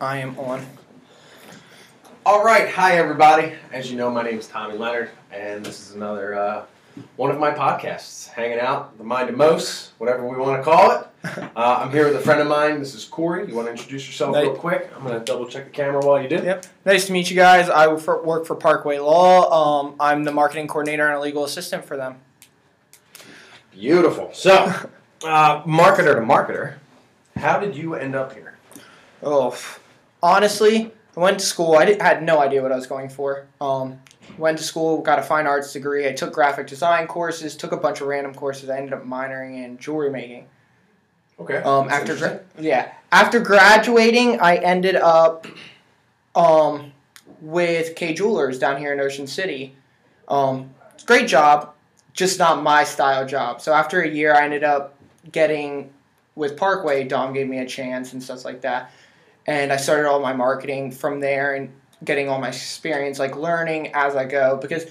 I am on. All right, hi everybody. As you know, my name is Tommy Leonard, and this is another uh, one of my podcasts, hanging out, the Mind of Mose, whatever we want to call it. Uh, I'm here with a friend of mine. This is Corey. You want to introduce yourself Nice. real quick? I'm going to double check the camera while you do. Yep. Nice to meet you guys. I work for- Parkway Law. Um, I'm the marketing coordinator and a legal assistant for them. Beautiful. So, uh, marketer to marketer, how did you end up here? Oh, f- honestly, I went to school. I di- had no idea what I was going for. Um, went to school, got a fine arts degree. I took graphic design courses, took a bunch of random courses. I ended up minoring in jewelry making. Okay. Um, that's after gra- yeah, after graduating, I ended up um, with Kay Jewelers down here in Ocean City. Um, it's a great job, just not my style job. So after a year, I ended up getting with Parkway. Dom gave me a chance and stuff like that, and I started all my marketing from there and getting all my experience, like learning as I go. Because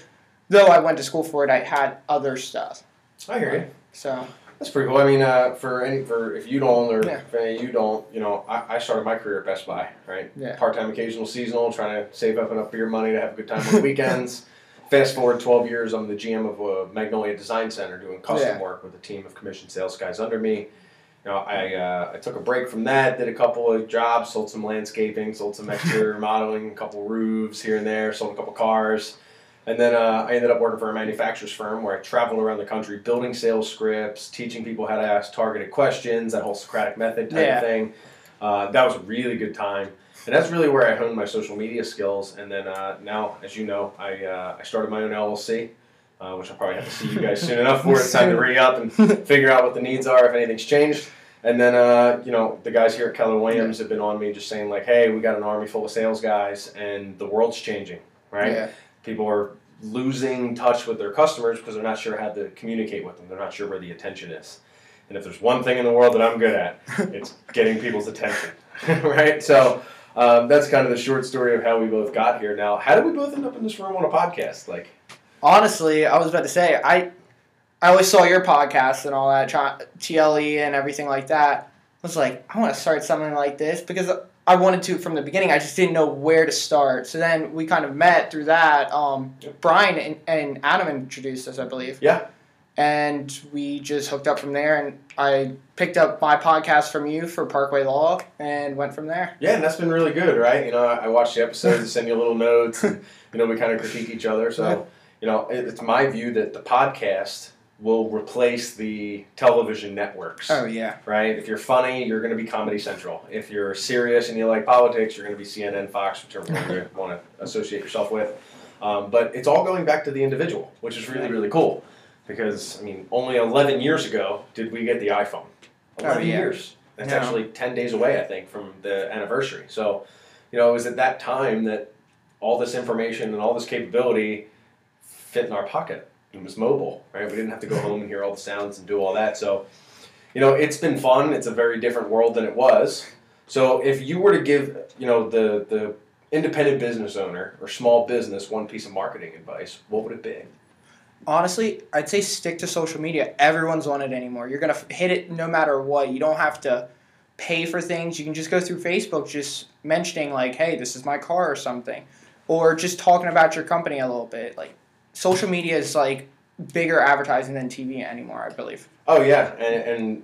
though I went to school for it, I had other stuff. I hear you. So That's pretty cool. I mean, uh, for any for if you don't or Yeah. if any you don't, you know, I, I started my career at Best Buy, right? Yeah. Part time, occasional, seasonal, trying to save up enough beer money to have a good time on the weekends. Fast forward 12 years, I'm the GM of a Magnolia Design Center doing custom Yeah. work with a team of commissioned sales guys under me. You know, I, uh, I took a break from that, did a couple of jobs, sold some landscaping, sold some exterior remodeling, a couple roofs here and there, sold a couple cars. And then uh, I ended up working for a manufacturer's firm where I traveled around the country building sales scripts, teaching people how to ask targeted questions, that whole Socratic method type Yeah. of thing. Uh, that was a really good time. And that's really where I honed my social media skills. And then uh, now, as you know, I, uh, I started my own LLC, uh, which I'll probably have to see you guys soon enough for. It's time to re up and figure out what the needs are, if anything's changed. And then, uh, you know, the guys here at Keller Williams have been on me just saying, like, hey, we got an army full of sales guys and the world's changing, right? yeah. people are losing touch with their customers because they're not sure how to communicate with them. They're not sure where the attention is. And if there's one thing in the world that I'm good at, it's getting people's attention, right? So um, that's kind of the short story of how we both got here. Now, how did we both end up in this room on a podcast? Like, Honestly, I was about to say I, I always saw your podcast and all that TLE and everything like that. I was like, I want to start something like this because I wanted to from the beginning. I just didn't know where to start. So then we kind of met through that. Um, Brian and, and Adam introduced us, I believe. Yeah. And we just hooked up from there, and I picked up my podcast from you for Parkway Law, and went from there. yeah, and that's been really good, right? You know, I watch the episodes, I send you little notes, and, you know, we kind of critique each other. So, you know, it's my view that the podcast will replace the television networks. Oh yeah, right? If you're funny, you're going to be Comedy Central. If you're serious and you like politics, you're going to be CNN, Fox, whichever one you want to associate yourself with. Um, but it's all going back to the individual, which is really, really cool. Because, I mean, only 11 years ago did we get the iPhone. 11 Oh, yeah. years. That's actually 10 days away, I think, from the anniversary. So, you know, it was at that time that all this information and all this capability fit in our pocket. It was mobile, right? We didn't have to go home and hear all the sounds and do all that. So, you know, it's been fun. It's a very different world than it was. So, if you were to give, you know, the the independent business owner or small business one piece of marketing advice, what would it be? honestly, I'd say stick to social media. Everyone's on it anymore. You're gonna hit it no matter what. You don't have to pay for things. You can just go through Facebook, just mentioning like, "Hey, this is my car" or something, or just talking about your company a little bit. Like, social media is like bigger advertising than TV anymore. I believe. Oh yeah, and, and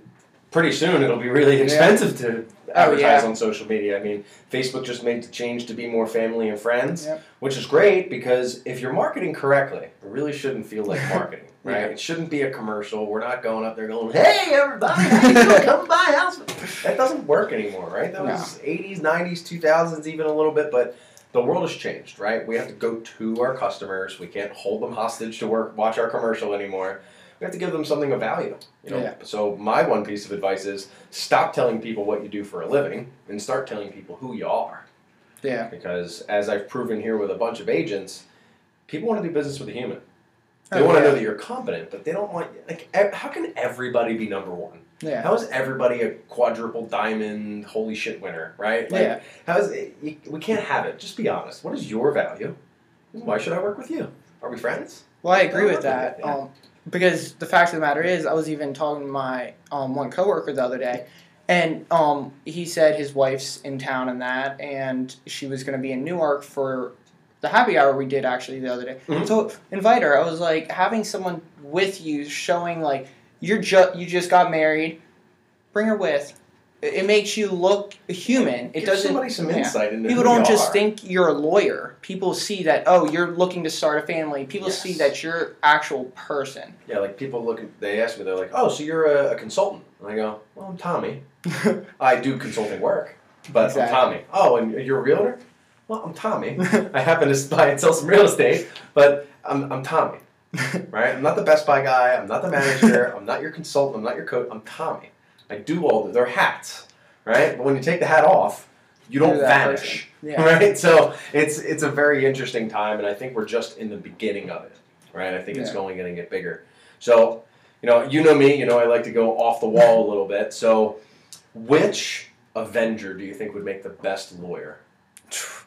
pretty soon it'll be really expensive to oh, advertise yeah. on social media. I mean, Facebook just made the change to be more family and friends, Yep. which is great because if you're marketing correctly, it really shouldn't feel like marketing, right? Yeah. It shouldn't be a commercial. We're not going up there going, "Hey everybody, how you doing? come by my house." That doesn't work anymore, right? That No. was 80s, 90s, 2000s, even a little bit, but the world has changed, right? We have to go to our customers. We can't hold them hostage to work, watch our commercial anymore. We have to give them something of value. You know. Yeah. So my one piece of advice is stop telling people what you do for a living and start telling people who you are. Yeah. Because as I've proven here with a bunch of agents, people want to do business with a human. They Oh, want to know that you're competent, but they don't want like. How can everybody be number one? Yeah. How is everybody a quadruple diamond holy shit winner, right? Like, Yeah. How is it, you, we can't have it. Just be honest. What is your value? Why should I work with you? Are we friends? Well, I agree with that. yeah. Um, because the fact of the matter is, I was even talking to my um, one coworker the other day, And um, he said his wife's in town and that, and she was going to be in Newark for the happy hour we did actually the other day. Mhm. So invite her. I was like having someone with you, showing like you're just you just got married. Bring her with. It, it makes you look human. It Give doesn't. somebody some yeah. insight into People don't just are. think you're a lawyer. People see that oh you're looking to start a family. People Yes. see that you're actual person. Yeah, like people look. At, they ask me, they're like, "Oh, so you're a, a consultant?" And I go, "Well, I'm Tommy. I do consulting work, but Exactly. I'm Tommy. Oh, and you're a realtor? Well, I'm Tommy. I happen to buy and sell some real estate, but I'm, I'm Tommy, right? I'm not the Best Buy guy. I'm not the manager. I'm not your consultant. I'm not your coach. I'm Tommy. I do all the. They're hats, right? But when you take the hat off, you don't vanish. Yeah. right? So it's it's a very interesting time, and I think we're just in the beginning of it, right? I think it's only going to get bigger. So, you know, you know me. You know, I like to go off the wall a little bit. So, which Avenger do you think would make the best lawyer?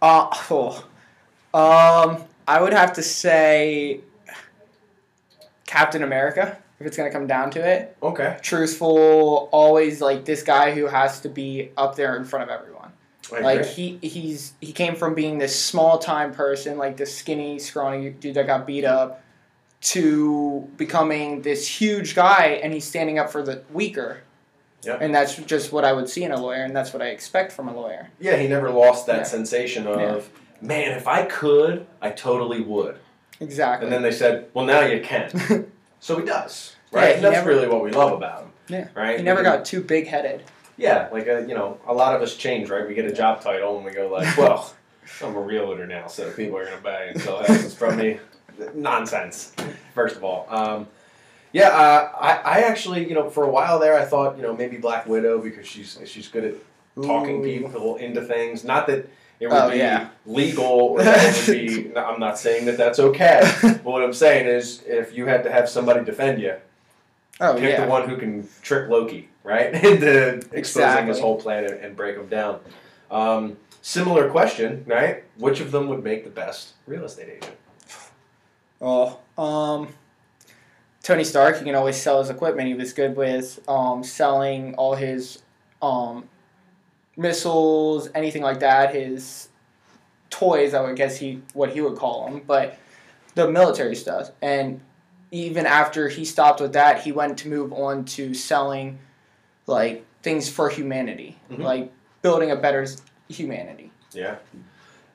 Uh, oh. Um, I would have to say Captain America, if it's gonna come down to it. Okay, Truthful, always like this guy who has to be up there in front of everyone. I Like agree. he he's he came from being this small time person, like this skinny, scrawny dude that got beat up, to becoming this huge guy, and he's standing up for the weaker. Yep. And that's just what I would see in a lawyer, and that's what I expect from a lawyer. Yeah, he never lost that Yeah. sensation of, Yeah. Man, if I could, I totally would. Exactly. And then they said, well, now you can. so he does, Yeah, right? he that's never- really what we love about him. Yeah. Right. he never got too big headed. Yeah, like uh, you know, a lot of us change, right? We get a job title and we go like, well, I'm a realtor now, so people are gonna buy and sell houses from me. Nonsense. First of all, um, yeah, uh, I, I actually, you know, for a while there, I thought, you know, maybe Black Widow because she's she's good at talking Ooh. people into things. Not that it would Oh, be yeah. legal or that it would be. I'm not saying that that's okay. but what I'm saying is, if you had to have somebody defend you, Oh pick yeah. the one who can trick Loki, right, into exposing Exactly. his whole plan and, and break him down. Um, similar question, right? Which of them would make the best real estate agent? Oh, um, Tony Stark. He can always sell his equipment. He was good with um, selling all his um, missiles, anything like that. His toys, I would guess he what he would call them, but the military stuff. And even after he stopped with that, he went to move on to selling like things for humanity, Mhm. like building a better humanity. Yeah,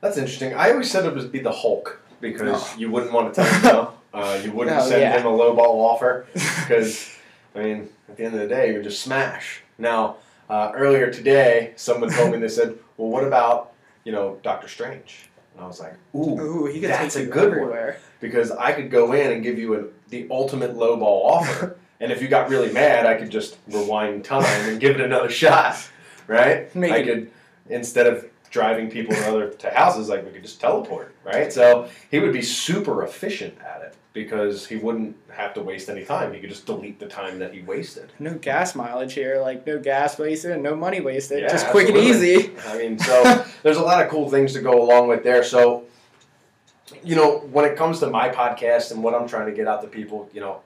that's interesting. I always said it would be the Hulk because No. you wouldn't want to tell him no. Uh, you wouldn't No, send yeah. him a low ball offer because, I mean, at the end of the day, you would just smash. Now, uh, earlier today, someone told me they said, "Well, what about you know Doctor Strange?" And I was like, "Ooh, Ooh, That's a good one. because I could go in and give you a, the ultimate low ball offer, and if you got really mad, I could just rewind time and give it another shot, right? Make I it- could instead of driving people to other to houses, like we could just teleport, right? So he would be super efficient at it because he wouldn't have to waste any time. He could just delete the time that he wasted. No gas mileage here, like no gas wasted and no money wasted. Yeah, Just quick and easy. I mean, so there's a lot of cool things to go along with there. So, you know, when it comes to my podcast and what I'm trying to get out to people, you know,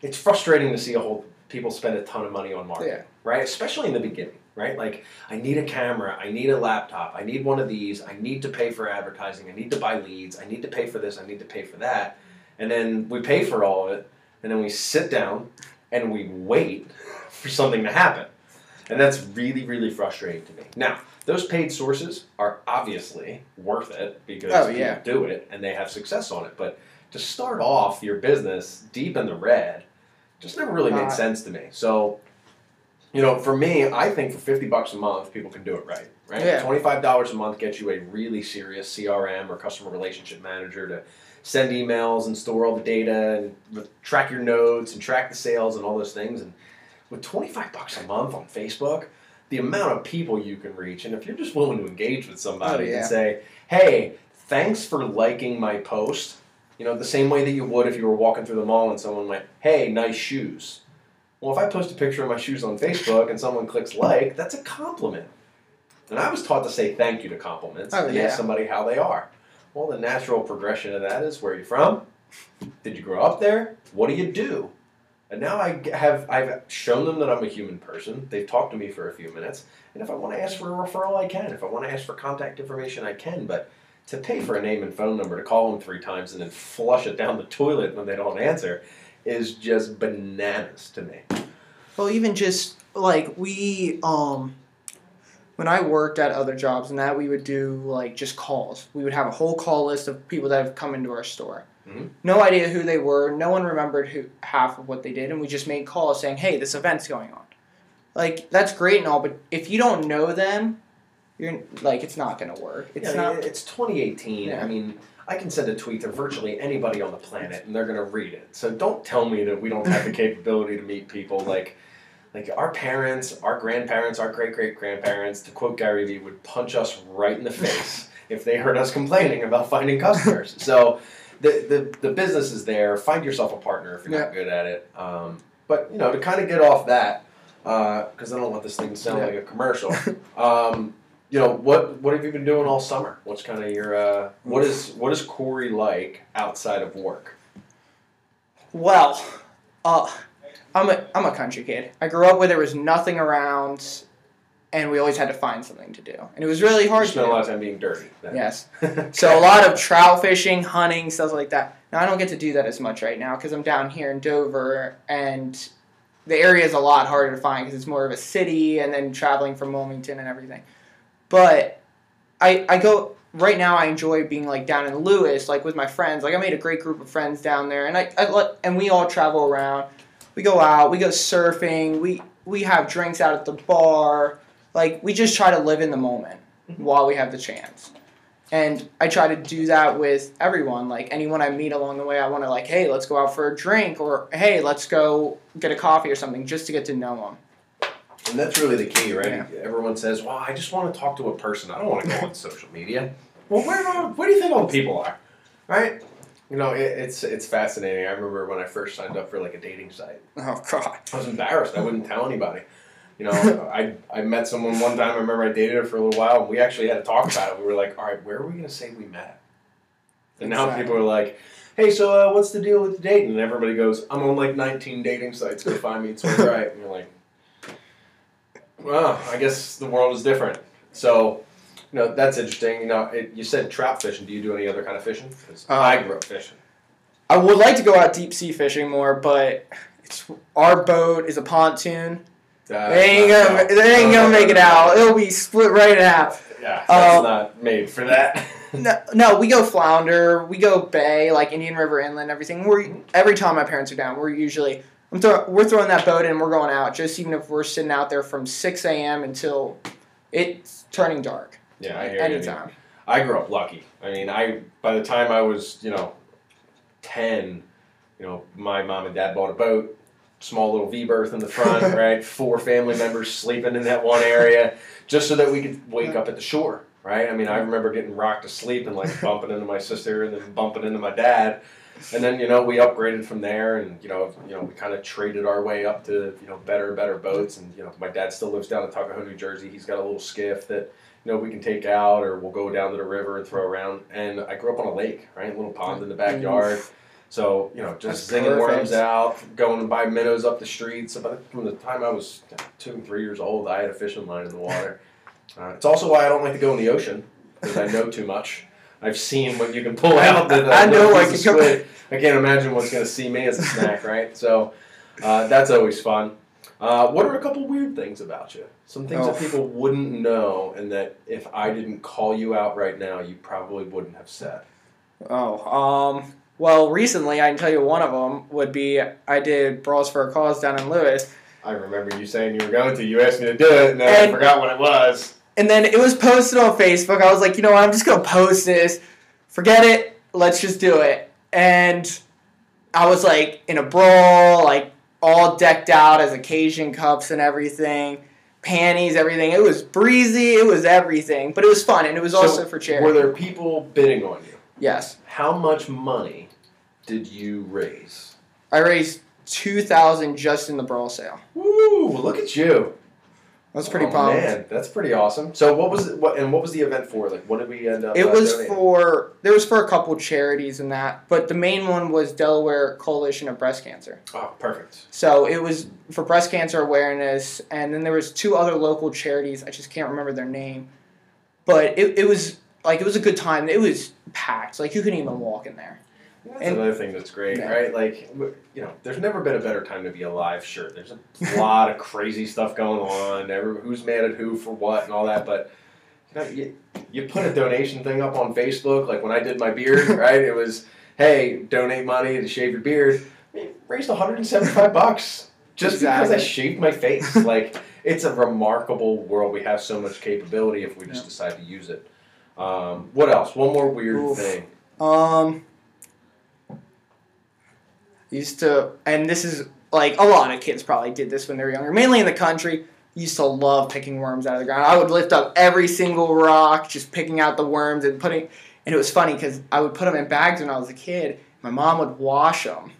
it's frustrating to see a whole people spend a ton of money on marketing, Yeah. right? Especially in the beginning, right? Like, I need a camera, I need a laptop, I need one of these, I need to pay for advertising, I need to buy leads, I need to pay for this, I need to pay for that, and then we pay for all of it, and then we sit down and we wait for something to happen. And that's really, really frustrating to me. Now, those paid sources are obviously worth it because Oh, people do it and they have success on it. But to start off your business deep in the red just never really made Uh, sense to me. So, you know, for me, I think for 50 bucks a month, people can do it right. Right? Yeah. $25 a month gets you a really serious CRM or customer relationship manager to send emails and store all the data and track your notes and track the sales and all those things. And with 25 bucks a month on Facebook, the amount of people you can reach, and if you're just willing to engage with somebody Oh, yeah. and say, hey, thanks for liking my post, you know, the same way that you would if you were walking through the mall and someone went, hey, nice shoes. Well, if I post a picture of my shoes on Facebook and someone clicks like, that's a compliment. And I was taught to say thank you to compliments Oh, and yeah. ask somebody how they are. Well, the natural progression of that is where are you from? Did you grow up there? What do you do? And now I have I've shown them that I'm a human person. They've talked to me for a few minutes, and if I want to ask for a referral, I can. If I want to ask for contact information, I can. But to pay for a name and phone number to call them three times and then flush it down the toilet when they don't answer is just bananas to me. Well, even just like we, um, when I worked at other jobs and that, we would do like just calls. We would have a whole call list of people that have come into our store. Mhm. No idea who they were. No one remembered who half of what they did, and we just made calls saying, "Hey, this event's going on." Like that's great and all, but if you don't know them, you're like it's not gonna work. It's Yeah, not. It's 2018. Yeah. I mean, I can send a tweet to virtually anybody on the planet, and they're gonna read it. So don't tell me that we don't have the capability to meet people like. Like our parents, our grandparents, our great great grandparents, to quote Gary Vee, would punch us right in the face if they heard us complaining about finding customers. So the, the, the business is there. Find yourself a partner if you're not good at it. Um, but you know, to kind of get off that, because I don't want this thing to sound Yeah. like a commercial. Um, you know what? What have you been doing all summer? What's kind of your uh, what is what is Corey like outside of work? Well, uh, I'm a I'm a country kid. I grew up where there was nothing around, and we always had to find something to do, and it was really You hard. to spend a lot of time being dirty. then. Yes. So a lot of trout fishing, hunting, stuff like that. Now I don't get to do that as much right now because I'm down here in Dover, and the area is a lot harder to find because it's more of a city, and then traveling from Wilmington and everything. But I I go right now. I enjoy being like down in Lewes, like with my friends. Like I made a great group of friends down there, and I, I let and we all travel around. We go out. We go surfing. We we have drinks out at the bar. Like we just try to live in the moment mm-hmm. while we have the chance. And I try to do that with everyone. Like anyone I meet along the way, I want to like, hey, let's go out for a drink, or hey, let's go get a coffee or something, just to get to know them. And that's really the key, right? Yeah. Everyone says, "Well, I just want to talk to a person. I don't want to go on social media." Well, where are- where do you think all the people are, right? You know, it, it's it's fascinating. I remember when I first signed up for like a dating site. Oh God. I was embarrassed. I wouldn't tell anybody. You know, I I met someone one time. I remember I dated her for a little while, and we actually had to talk about it. We were like, "All right, where are we going to say we met?" And now Exactly. people are like, "Hey, so uh, what's the deal with the dating?" And everybody goes, "I'm on like 19 dating sites. Go find me. It's all right." And you're like, "Well, I guess the world is different." So. You know, that's interesting. You know, it, you said trout fishing. Do you do any other kind of fishing? 'Cause Uh, I grew up fishing. I would like to go out deep sea fishing more, but it's our boat is a pontoon. Uh, They ain't no, gonna no. they ain't No, gonna no, make it no, out. no. It'll be split right in half. Yeah, that's Uh, not made for that. No, no, we go flounder, we go bay, like Indian River Inlet, everything. We're every time my parents are down, we're usually throw, we're throwing that boat in, we're going out. Just even if we're sitting out there from six a.m. until it's turning dark. yeah, I hear you. anytime. I grew up lucky. I mean, I by the time I was, you know, ten, you know, my mom and dad bought a boat, small little V berth in the front, right? Four family members sleeping in that one area, just so that we could wake up at the shore, right? I mean, I remember getting rocked to sleep and like bumping into my sister and then bumping into my dad. And then you know we upgraded from there, and you know you know we kind of traded our way up to you know better better boats, and you know my dad still lives down in Tuckahoe, New Jersey. He's got a little skiff that you know we can take out, or we'll go down to the river and throw around. And I grew up on a lake, right, a little pond in the backyard. So you know just zinging worms out, going and buy minnows up the street. So by from the time I was two and three years old, I had a fishing line in the water. Uh, it's also why I don't like to go in the ocean because I know too much. I've seen what you can pull out. I know little I can go-. I can't imagine what's going to see me as a snack, right? So uh, that's always fun. Uh, what are a couple weird things about you? Some things that Oh. people wouldn't know, and that if I didn't call you out right now, you probably wouldn't have said. Oh, um, well, recently I can tell you one of them would be I did Brawls for a Cause down in Lewes, I remember you saying you were going to. You asked me to do it, and then I forgot what it was. And then it was posted on Facebook. I was like, you know what, I'm just gonna post this. Forget it. Let's just do it. And I was like in a brawl, like all decked out as occasion cups and everything, panties, everything. It was breezy. It was everything, but it was fun, and it was So, also for charity. Were there people bidding on you? yes, How much money did you raise? I raised two thousand just in the brawl sale. Woo! Look at you. Was pretty oh, pumped. Man, that's pretty awesome. So what was it, what and what was the event for? Like, what did we end up? It uh, was donating? for there was for a couple charities and that, but the main one was Delaware Coalition of Breast Cancer. Oh, perfect. So it was for breast cancer awareness, and then there was two other local charities. I just can't remember their name, but it, it was like it was a good time. It was packed. Like you couldn't even walk in there. That's And- another thing that's great, Yeah. right? Like, you know, there's never been a better time to be alive. Sure, there's a lot of crazy stuff going on. Every, who's mad at who for what and all that, but you know, you, you put a donation thing up on Facebook. Like when I did my beard, right? It was, hey, donate money to shave your beard. I mean, raised 175 bucks just because I shaved my face. like, it's a remarkable world. We have so much capability if we just decide to use it. Um, what else? One more weird Oof. thing. Um, used to, and this is like a lot of kids probably did this when they were younger, mainly in the country. Used to love picking worms out of the ground. I would lift up every single rock, just picking out the worms and putting. And it was funny because I would put them in bags when I was a kid. My mom would wash them,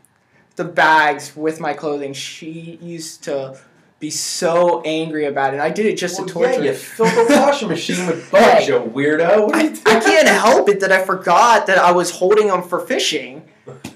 the bags with my clothing. She used to be so angry about it. I did it just Well, to torture. Yeah, you fill the washing machine with bugs, Hey. you weirdo. What are you I, I can't help it that I forgot that I was holding them for fishing.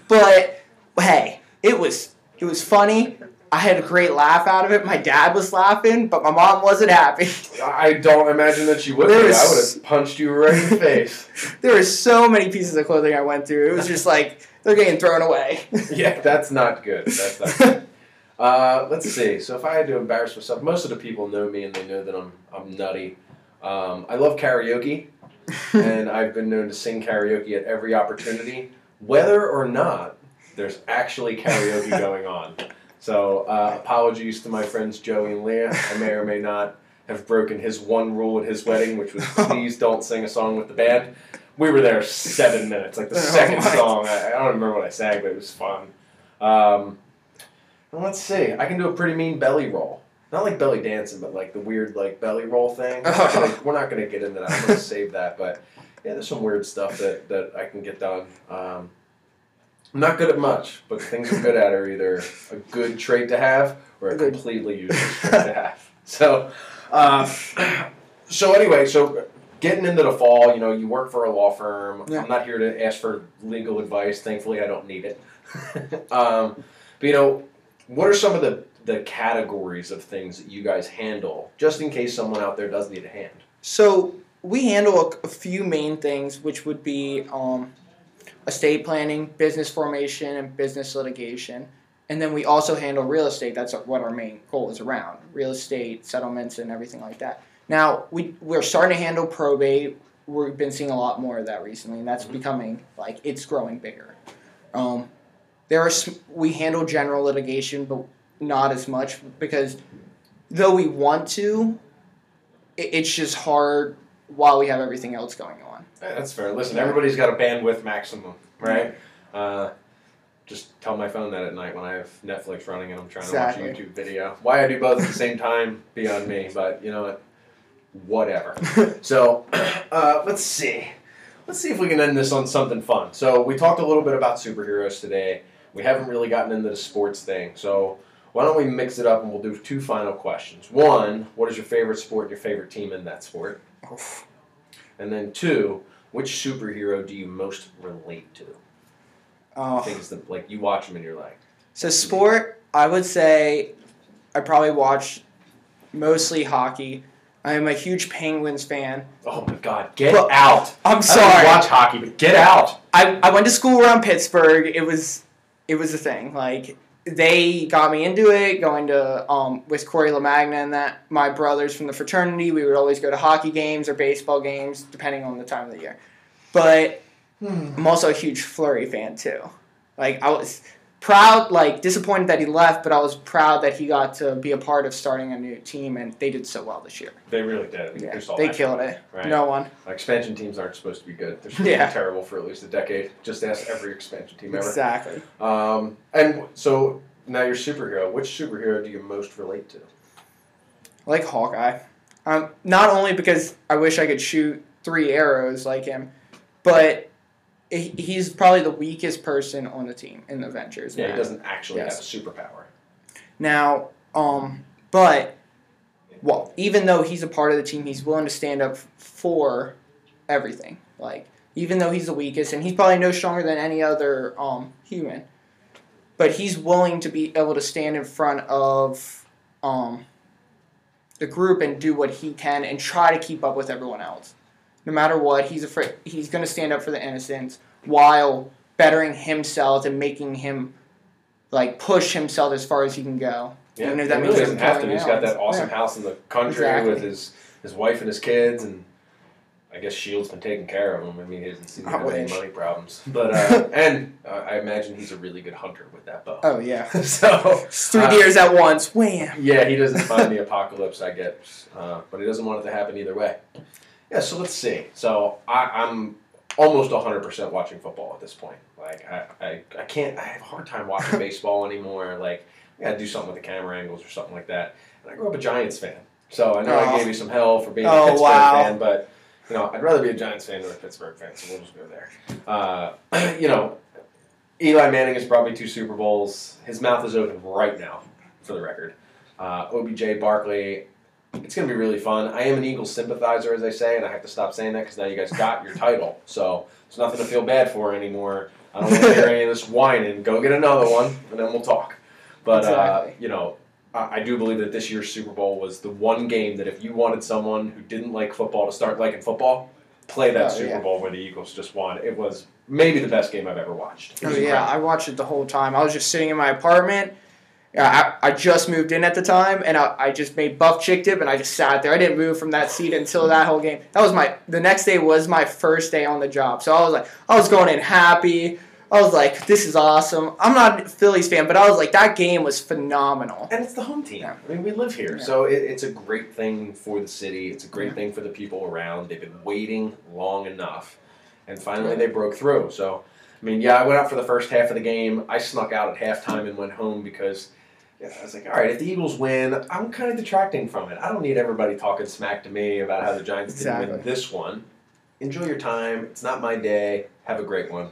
But hey, it was it was funny. I had a great laugh out of it. My dad was laughing, but my mom wasn't happy. I don't imagine that she would. There be. I would have punched you right in the face. there were so many pieces of clothing I went through. It was just like they're getting thrown away. yeah, that's not good. That's not good. Uh, let's see. So if I had to embarrass myself, most of the people know me and they know that I'm I'm nutty. Um, I love karaoke, and I've been known to sing karaoke at every opportunity, whether or not there's actually karaoke going on. So uh, apologies to my friends Joey and Leah. I may or may not have broken his one rule at his wedding, which was please don't sing a song with the band. We were there seven minutes, like the Oh second song. I, I don't remember what I sang, but it was fun. Um, and let's see. I can do a pretty mean belly roll. Not like belly dancing, but like the weird like belly roll thing. We're not gonna, we're not gonna get into that. I'm gonna save that. But yeah, there's some weird stuff that, that I can get done. Um, I'm not good at much, but things I'm good at are either a good trait to have or a completely useless trait to have. So, um, so anyway, so getting into the fall, you know, you work for a law firm. Yeah. I'm not here to ask for legal advice. Thankfully, I don't need it. um, but you know, what are some of the the categories of things that you guys handle, just in case someone out there does need a hand? So we handle a, a few main things, which would be um, estate planning, business formation, and business litigation. And then we also handle real estate. That's what our main goal is around real estate, settlements, and everything like that. Now, we, we're starting to handle probate. We've been seeing a lot more of that recently, and that's Mhm. becoming, like, it's growing bigger. Um, there are, we handle general litigation, but not as much because though we want to, it, it's just hard while we have everything else going on. That's fair. Listen, everybody's got a bandwidth maximum, right? Uh, just tell my phone that at night when I have Netflix running and I'm trying Exactly. to watch a YouTube video. Why I do both at the same time, beyond me. But you know what? Whatever. So, uh, let's see. Let's see if we can end this on something fun. So, we talked a little bit about superheroes today. We haven't really gotten into the sports thing. So, why don't we mix it up and we'll do two final questions. One, what is your favorite sport and your favorite team in that sport? And then two, which superhero do you most relate to? Oh. Things that like you watch them and you're like, So sport, I would say, I probably watch mostly hockey. I am a huge Penguins fan. oh my god, get Well, out! I'm sorry. I sorry. watch hockey, but get out! I, I went to school around Pittsburgh. It was it was a thing. Like they got me into it. Going to um with Corey LaMagna and that my brothers from the fraternity. We would always go to hockey games or baseball games, depending on the time of the year. But I'm also a huge Fleury fan too. Like I was proud, like disappointed that he left, but I was proud that he got to be a part of starting a new team, and they did so well this year. They really did. We Yeah, they killed coming, it. Right. No one. Expansion teams aren't supposed to be good. They're supposed to be terrible for at least a decade. Just ask every expansion team ever. Exactly. Um, and so now you're superhero. Which superhero do you most relate to? like Hawkeye. Um, not only because I wish I could shoot three arrows like him, but he- he's probably the weakest person on the team in the Avengers. Yeah, he doesn't actually Yes. have a superpower. Now, um, but well, even though he's a part of the team, he's willing to stand up for everything. Like even though he's the weakest, and he's probably no stronger than any other um, human, but he's willing to be able to stand in front of um, the group and do what he can and try to keep up with everyone else. No matter what, he's afraid he's going to stand up for the innocents while bettering himself and making him like push himself as far as he can go. Yeah, Even if he that really means doesn't have to. He's got that awesome Yeah. house in the country Exactly. with his his wife and his kids, and I guess Shield's been taking care of him. I mean, he doesn't seem to have any money problems, but uh, and uh, I imagine he's a really good hunter with that bow. Oh yeah, so three uh, deers at once. Wham! Yeah, he doesn't mind the apocalypse, I get, uh, but he doesn't want it to happen either way. Yeah, so let's see. So I, I'm almost 100% watching football at this point. Like I, I, I can't. I have a hard time watching baseball anymore. Like I got to do something with the camera angles or something like that. And I grew up a Giants fan, so I know I Oh. gave you some hell for being a Oh, Pittsburgh wow. fan, but you know I'd rather be a Giants fan than a Pittsburgh fan. So we'll just go there. Uh, you know, Eli Manning has brought me two Super Bowls. His mouth is open right now, for the record. Uh, OBJ Barkley, it's going to be really fun. I am an Eagles sympathizer, as I say, and I have to stop saying that because now you guys got your title. So it's nothing to feel bad for anymore. I don't want to hear any of this whining. Go get another one, and then we'll talk. But, uh, you know, I I do believe that this year's Super Bowl was the one game that if you wanted someone who didn't like football to start liking football, play that Oh, Super yeah. Bowl where the Eagles just won. It was maybe the best game I've ever watched. Oh yeah. I watched it the whole time. I was just sitting in my apartment. Yeah, I, I just moved in at the time, and I, I just made buff chick dip, and I just sat there. I didn't move from that seat until that whole game. That was my. The next day was my first day on the job, so I was like, I was going in happy. I was like, this is awesome. I'm not a Phillies fan, but I was like, that game was phenomenal. And it's the home team. Yeah. I mean, we live here, Yeah. so it, it's a great thing for the city. It's a great thing for the people around. They've been waiting long enough, and finally Yeah. they broke through. So, I mean, yeah, I went out for the first half of the game. I snuck out at halftime and went home because yeah, I was like, all right, if the Eagles win, I'm kind of detracting from it. I don't need everybody talking smack to me about how the Giants didn't win this one. Enjoy your time. It's not my day. Have a great one.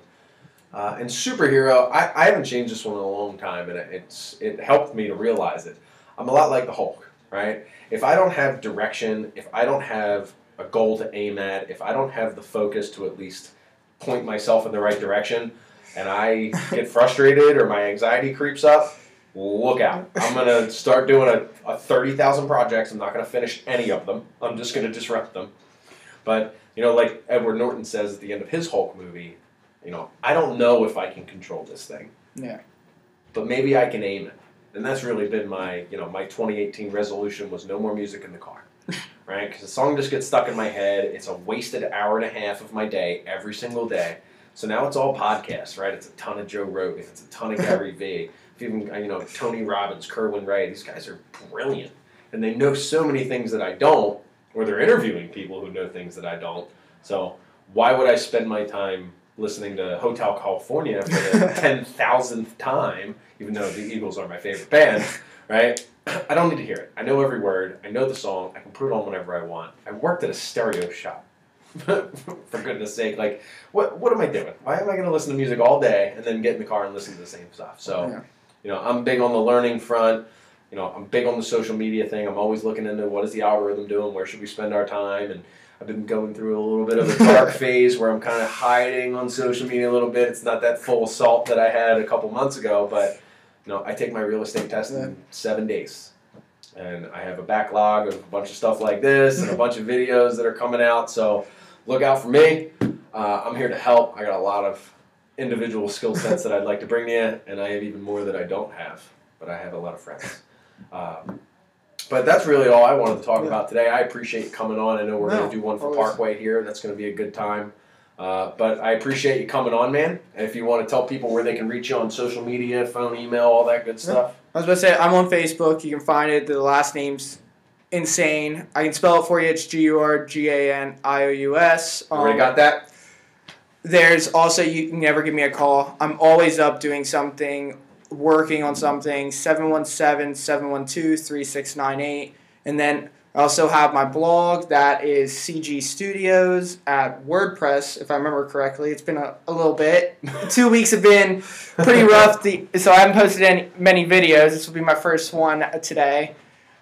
Uh, and superhero, I, I haven't changed this one in a long time, and it's it helped me to realize it. I'm a lot like the Hulk, right? If I don't have direction, if I don't have a goal to aim at, if I don't have the focus to at least point myself in the right direction, and I get frustrated or my anxiety creeps up, look out. I'm gonna start doing a, a thirty thousand projects. I'm not gonna finish any of them. I'm just gonna disrupt them. But you know, like Edward Norton says at the end of his Hulk movie, you know, I don't know if I can control this thing. Yeah. But maybe I can aim it. And that's really been my, you know, my 2018 resolution was no more music in the car. right? Because the song just gets stuck in my head. It's a wasted hour and a half of my day every single day. So now it's all podcasts, right? It's a ton of Joe Rogan. It's a ton of Gary Vee. Even, uh, you know, Tony Robbins, Kerwin Rae. These guys are brilliant. And they know so many things that I don't, or they're interviewing people who know things that I don't. So why would I spend my time listening to Hotel California for the ten thousandth time, even though the Eagles are my favorite band, right? I don't need to hear it. I know every word. I know the song. I can put it on whenever I want. I worked at a stereo shop. for goodness sake, like what what am I doing? Why am I going to listen to music all day and then get in the car and listen to the same stuff? So, Yeah. You know, I'm big on the learning front. You know, I'm big on the social media thing. I'm always looking into what is the algorithm doing? Where should we spend our time? And I've been going through a little bit of a dark phase where I'm kind of hiding on social media a little bit. It's not that full salt that I had a couple months ago, but you know, I take my real estate test in seven days. And I have a backlog of a bunch of stuff like this and a bunch of videos that are coming out. So look out for me. Uh, I'm here to help. I got a lot of individual skill sets that I'd like to bring to you, and I have even more that I don't have, but I have a lot of friends. Um, but that's really all I wanted to talk Yeah. about today. I appreciate coming on. I know we're No, going to do one for always. Parkway here. That's going to be a good time. Uh, but I appreciate you coming on, man. And if you want to tell people where they can reach you on social media, phone, email, all that good stuff. I was about to say I'm on Facebook. You can find it. The last name's insane. I can spell it for you. It's G U R G A N I O U S. Um, Already got that? There's also you can never give me a call. I'm always up doing something, working on something. 717-712-3698. And then I also have my blog that is CG Studios at WordPress, if I remember correctly. It's been a, a little bit. Two weeks have been pretty rough, the, so I haven't posted any many videos. This will be my first one today.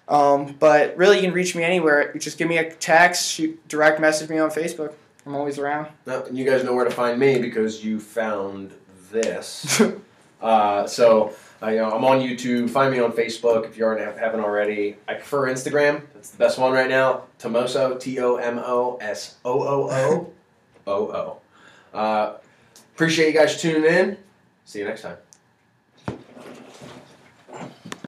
Um, but really, you can reach me anywhere. You just give me a text, shoot, direct message me on Facebook. I'm always around. Now, you guys know where to find me because you found this. uh, so, uh, you know, I'm on YouTube. Find me on Facebook if you aren't haven't already. I prefer Instagram. That's the best one right now. Tomoso, T O M O S O O O O O. Uh, Appreciate you guys tuning in. See you next time.